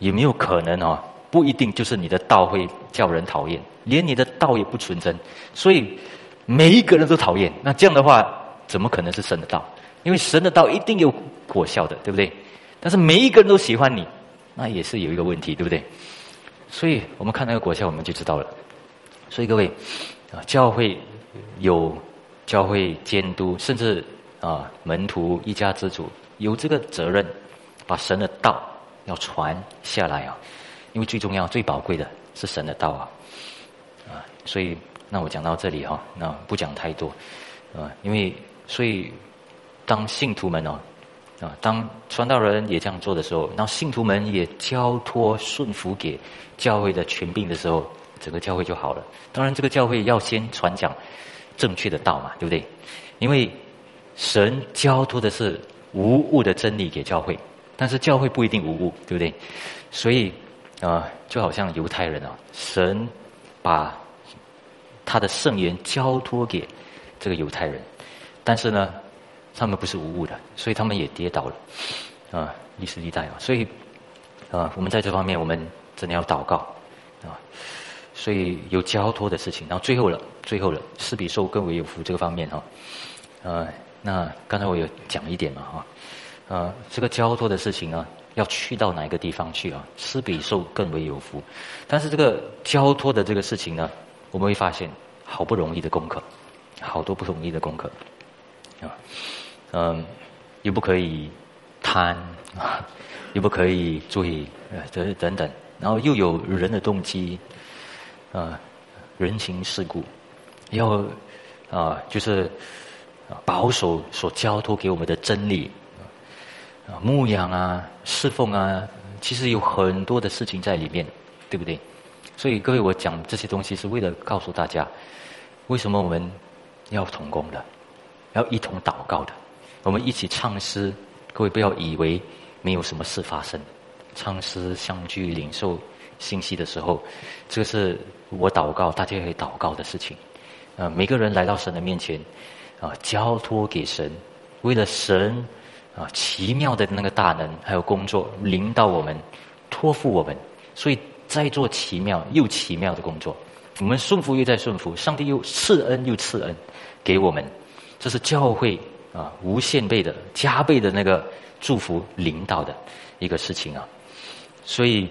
有没有可能啊？不一定就是你的道会叫人讨厌，连你的道也不纯真，所以每一个人都讨厌。那这样的话，怎么可能是神的道？因为神的道一定有果效的，对不对？但是每一个人都喜欢你，那也是有一个问题，对不对？所以我们看那个果效，我们就知道了。所以各位啊，教会有教会监督，甚至啊门徒一家之主有这个责任，把神的道要传下来啊。因为最重要、最宝贵的是神的道啊啊。所以那我讲到这里哈，那不讲太多啊。因为所以当信徒们哦。啊，当传道人也这样做的时候，那信徒们也交托顺服给教会的权柄的时候，整个教会就好了。当然，这个教会要先传讲正确的道嘛，对不对？因为神交托的是无误的真理给教会，但是教会不一定无误，对不对？所以啊，就好像犹太人啊，神把他的圣言交托给这个犹太人，但是呢。他们不是无误的，所以他们也跌倒了，啊，历史历代啊，所以啊，我们在这方面我们真的要祷告啊，所以有交托的事情，然后最后了，最后了，是比受更为有福这个方面哈，呃，那刚才我有讲一点嘛哈，呃，这个交托的事情呢，要去到哪个地方去啊？施比受更为有福，但是这个交托的这个事情呢，我们会发现好不容易的功课，好多不容易的功课啊。嗯，又不可以贪啊，又不可以罪，呃，等等等，然后又有人的动机，啊，人情世故，要啊，就是保守所交托给我们的真理，啊，牧养啊，侍奉啊，其实有很多的事情在里面，对不对？所以各位，我讲这些东西是为了告诉大家，为什么我们要同工的，要一同祷告的。我们一起唱诗，各位不要以为没有什么事发生。唱诗相聚领受信息的时候，这个是我祷告，大家可以祷告的事情。啊，每个人来到神的面前，啊，交托给神，为了神啊奇妙的那个大能还有工作领导我们，托付我们，所以在做奇妙又奇妙的工作。我们顺服又在顺服，上帝又赐恩又赐恩给我们，这是教会。啊，无限倍的、加倍的那个祝福领导的一个事情啊，所以，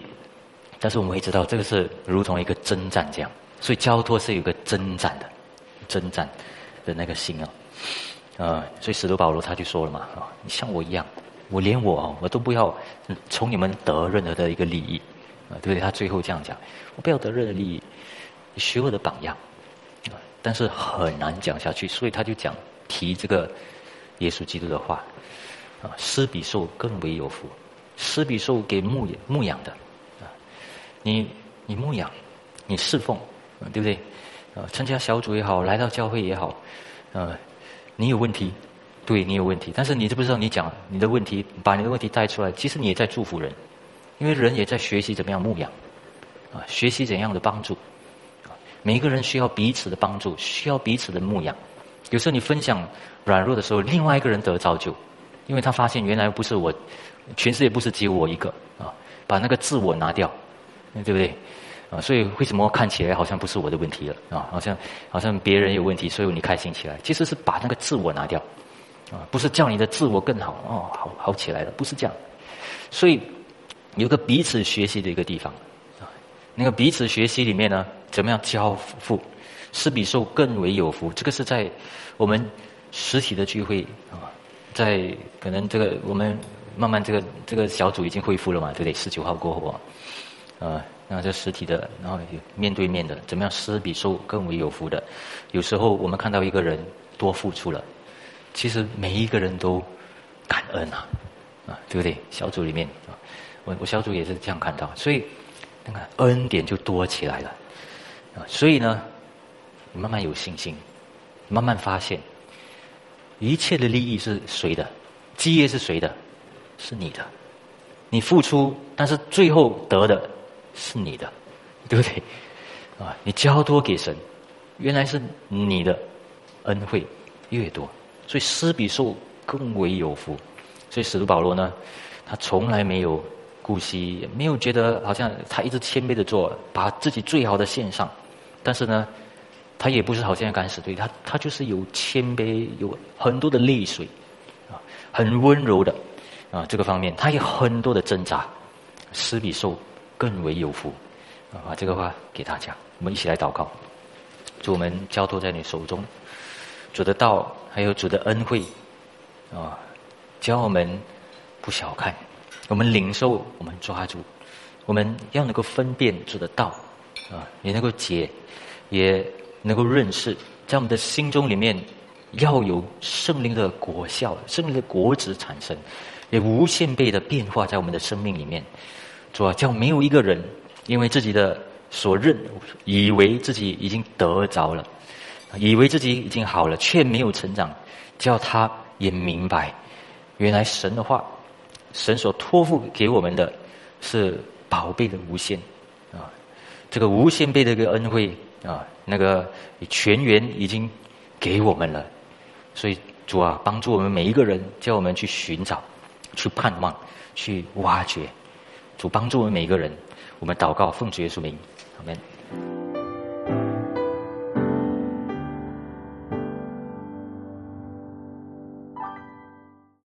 但是我们会知道，这个是如同一个征战这样，所以交托是有一个征战的、征战的那个心啊，啊，所以使徒保罗他就说了嘛，啊，你像我一样，我连我我都不要从你们得任何的一个利益啊，对不对？他最后这样讲，我不要得任何利益，你学我的榜样，但是很难讲下去，所以他就讲提这个。耶稣基督的话，啊，施比受更为有福。施比受给牧牧养的，啊，你你牧养，你侍奉，对不对？呃，参加小组也好，来到教会也好，呃，你有问题，对你有问题，但是你知不知道？你讲你的问题，把你的问题带出来，其实你也在祝福人，因为人也在学习怎么样牧养，啊，学习怎样的帮助，每一个人需要彼此的帮助，需要彼此的牧养。有时候你分享软弱的时候，另外一个人得造就，因为他发现原来不是我，全世界不是只有我一个啊，把那个自我拿掉，对不对？啊，所以为什么看起来好像不是我的问题了啊？好像好像别人有问题，所以你开心起来，其实是把那个自我拿掉，啊，不是叫你的自我更好哦，好好起来了，不是这样。所以有个彼此学习的一个地方，啊，那个彼此学习里面呢，怎么样交付？施比受更为有福，这个是在我们实体的聚会啊，在可能这个我们慢慢这个这个小组已经恢复了嘛，对不对？十九号过后啊，呃，那这实体的，然后面对面的，怎么样施比受更为有福的？有时候我们看到一个人多付出了，其实每一个人都感恩啊，啊，对不对？小组里面，我我小组也是这样看到，所以那个恩典就多起来了啊，所以呢。你慢慢有信心，慢慢发现，一切的利益是谁的？基业是谁的？是你的。你付出，但是最后得的是你的，对不对？啊，你交托给神，原来是你的恩惠越多，所以施比受更为有福。所以使徒保罗呢，他从来没有顾惜，没有觉得好像他一直谦卑的做，把自己最好的献上，但是呢。他也不是好像敢死队，他他就是有谦卑，有很多的泪水，啊，很温柔的，啊，这个方面他有很多的挣扎，施比受更为有福，啊，把这个话给大家，我们一起来祷告，主我们交托在你手中，主的道还有主的恩惠，啊，教我们不小看，我们领受，我们抓住，我们要能够分辨主的道，啊，也能够解，也。能够认识，在我们的心中里面，要有圣灵的果效，圣灵的果子产生，也无限倍的变化在我们的生命里面。主啊，叫没有一个人因为自己的所认，以为自己已经得着了，以为自己已经好了，却没有成长。叫他也明白，原来神的话，神所托付给我们的是宝贝的无限啊，这个无限倍的一个恩惠。啊，那个全员已经给我们了，所以主啊，帮助我们每一个人，叫我们去寻找、去盼望、去挖掘。主帮助我们每一个人，我们祷告奉主耶稣名，阿门。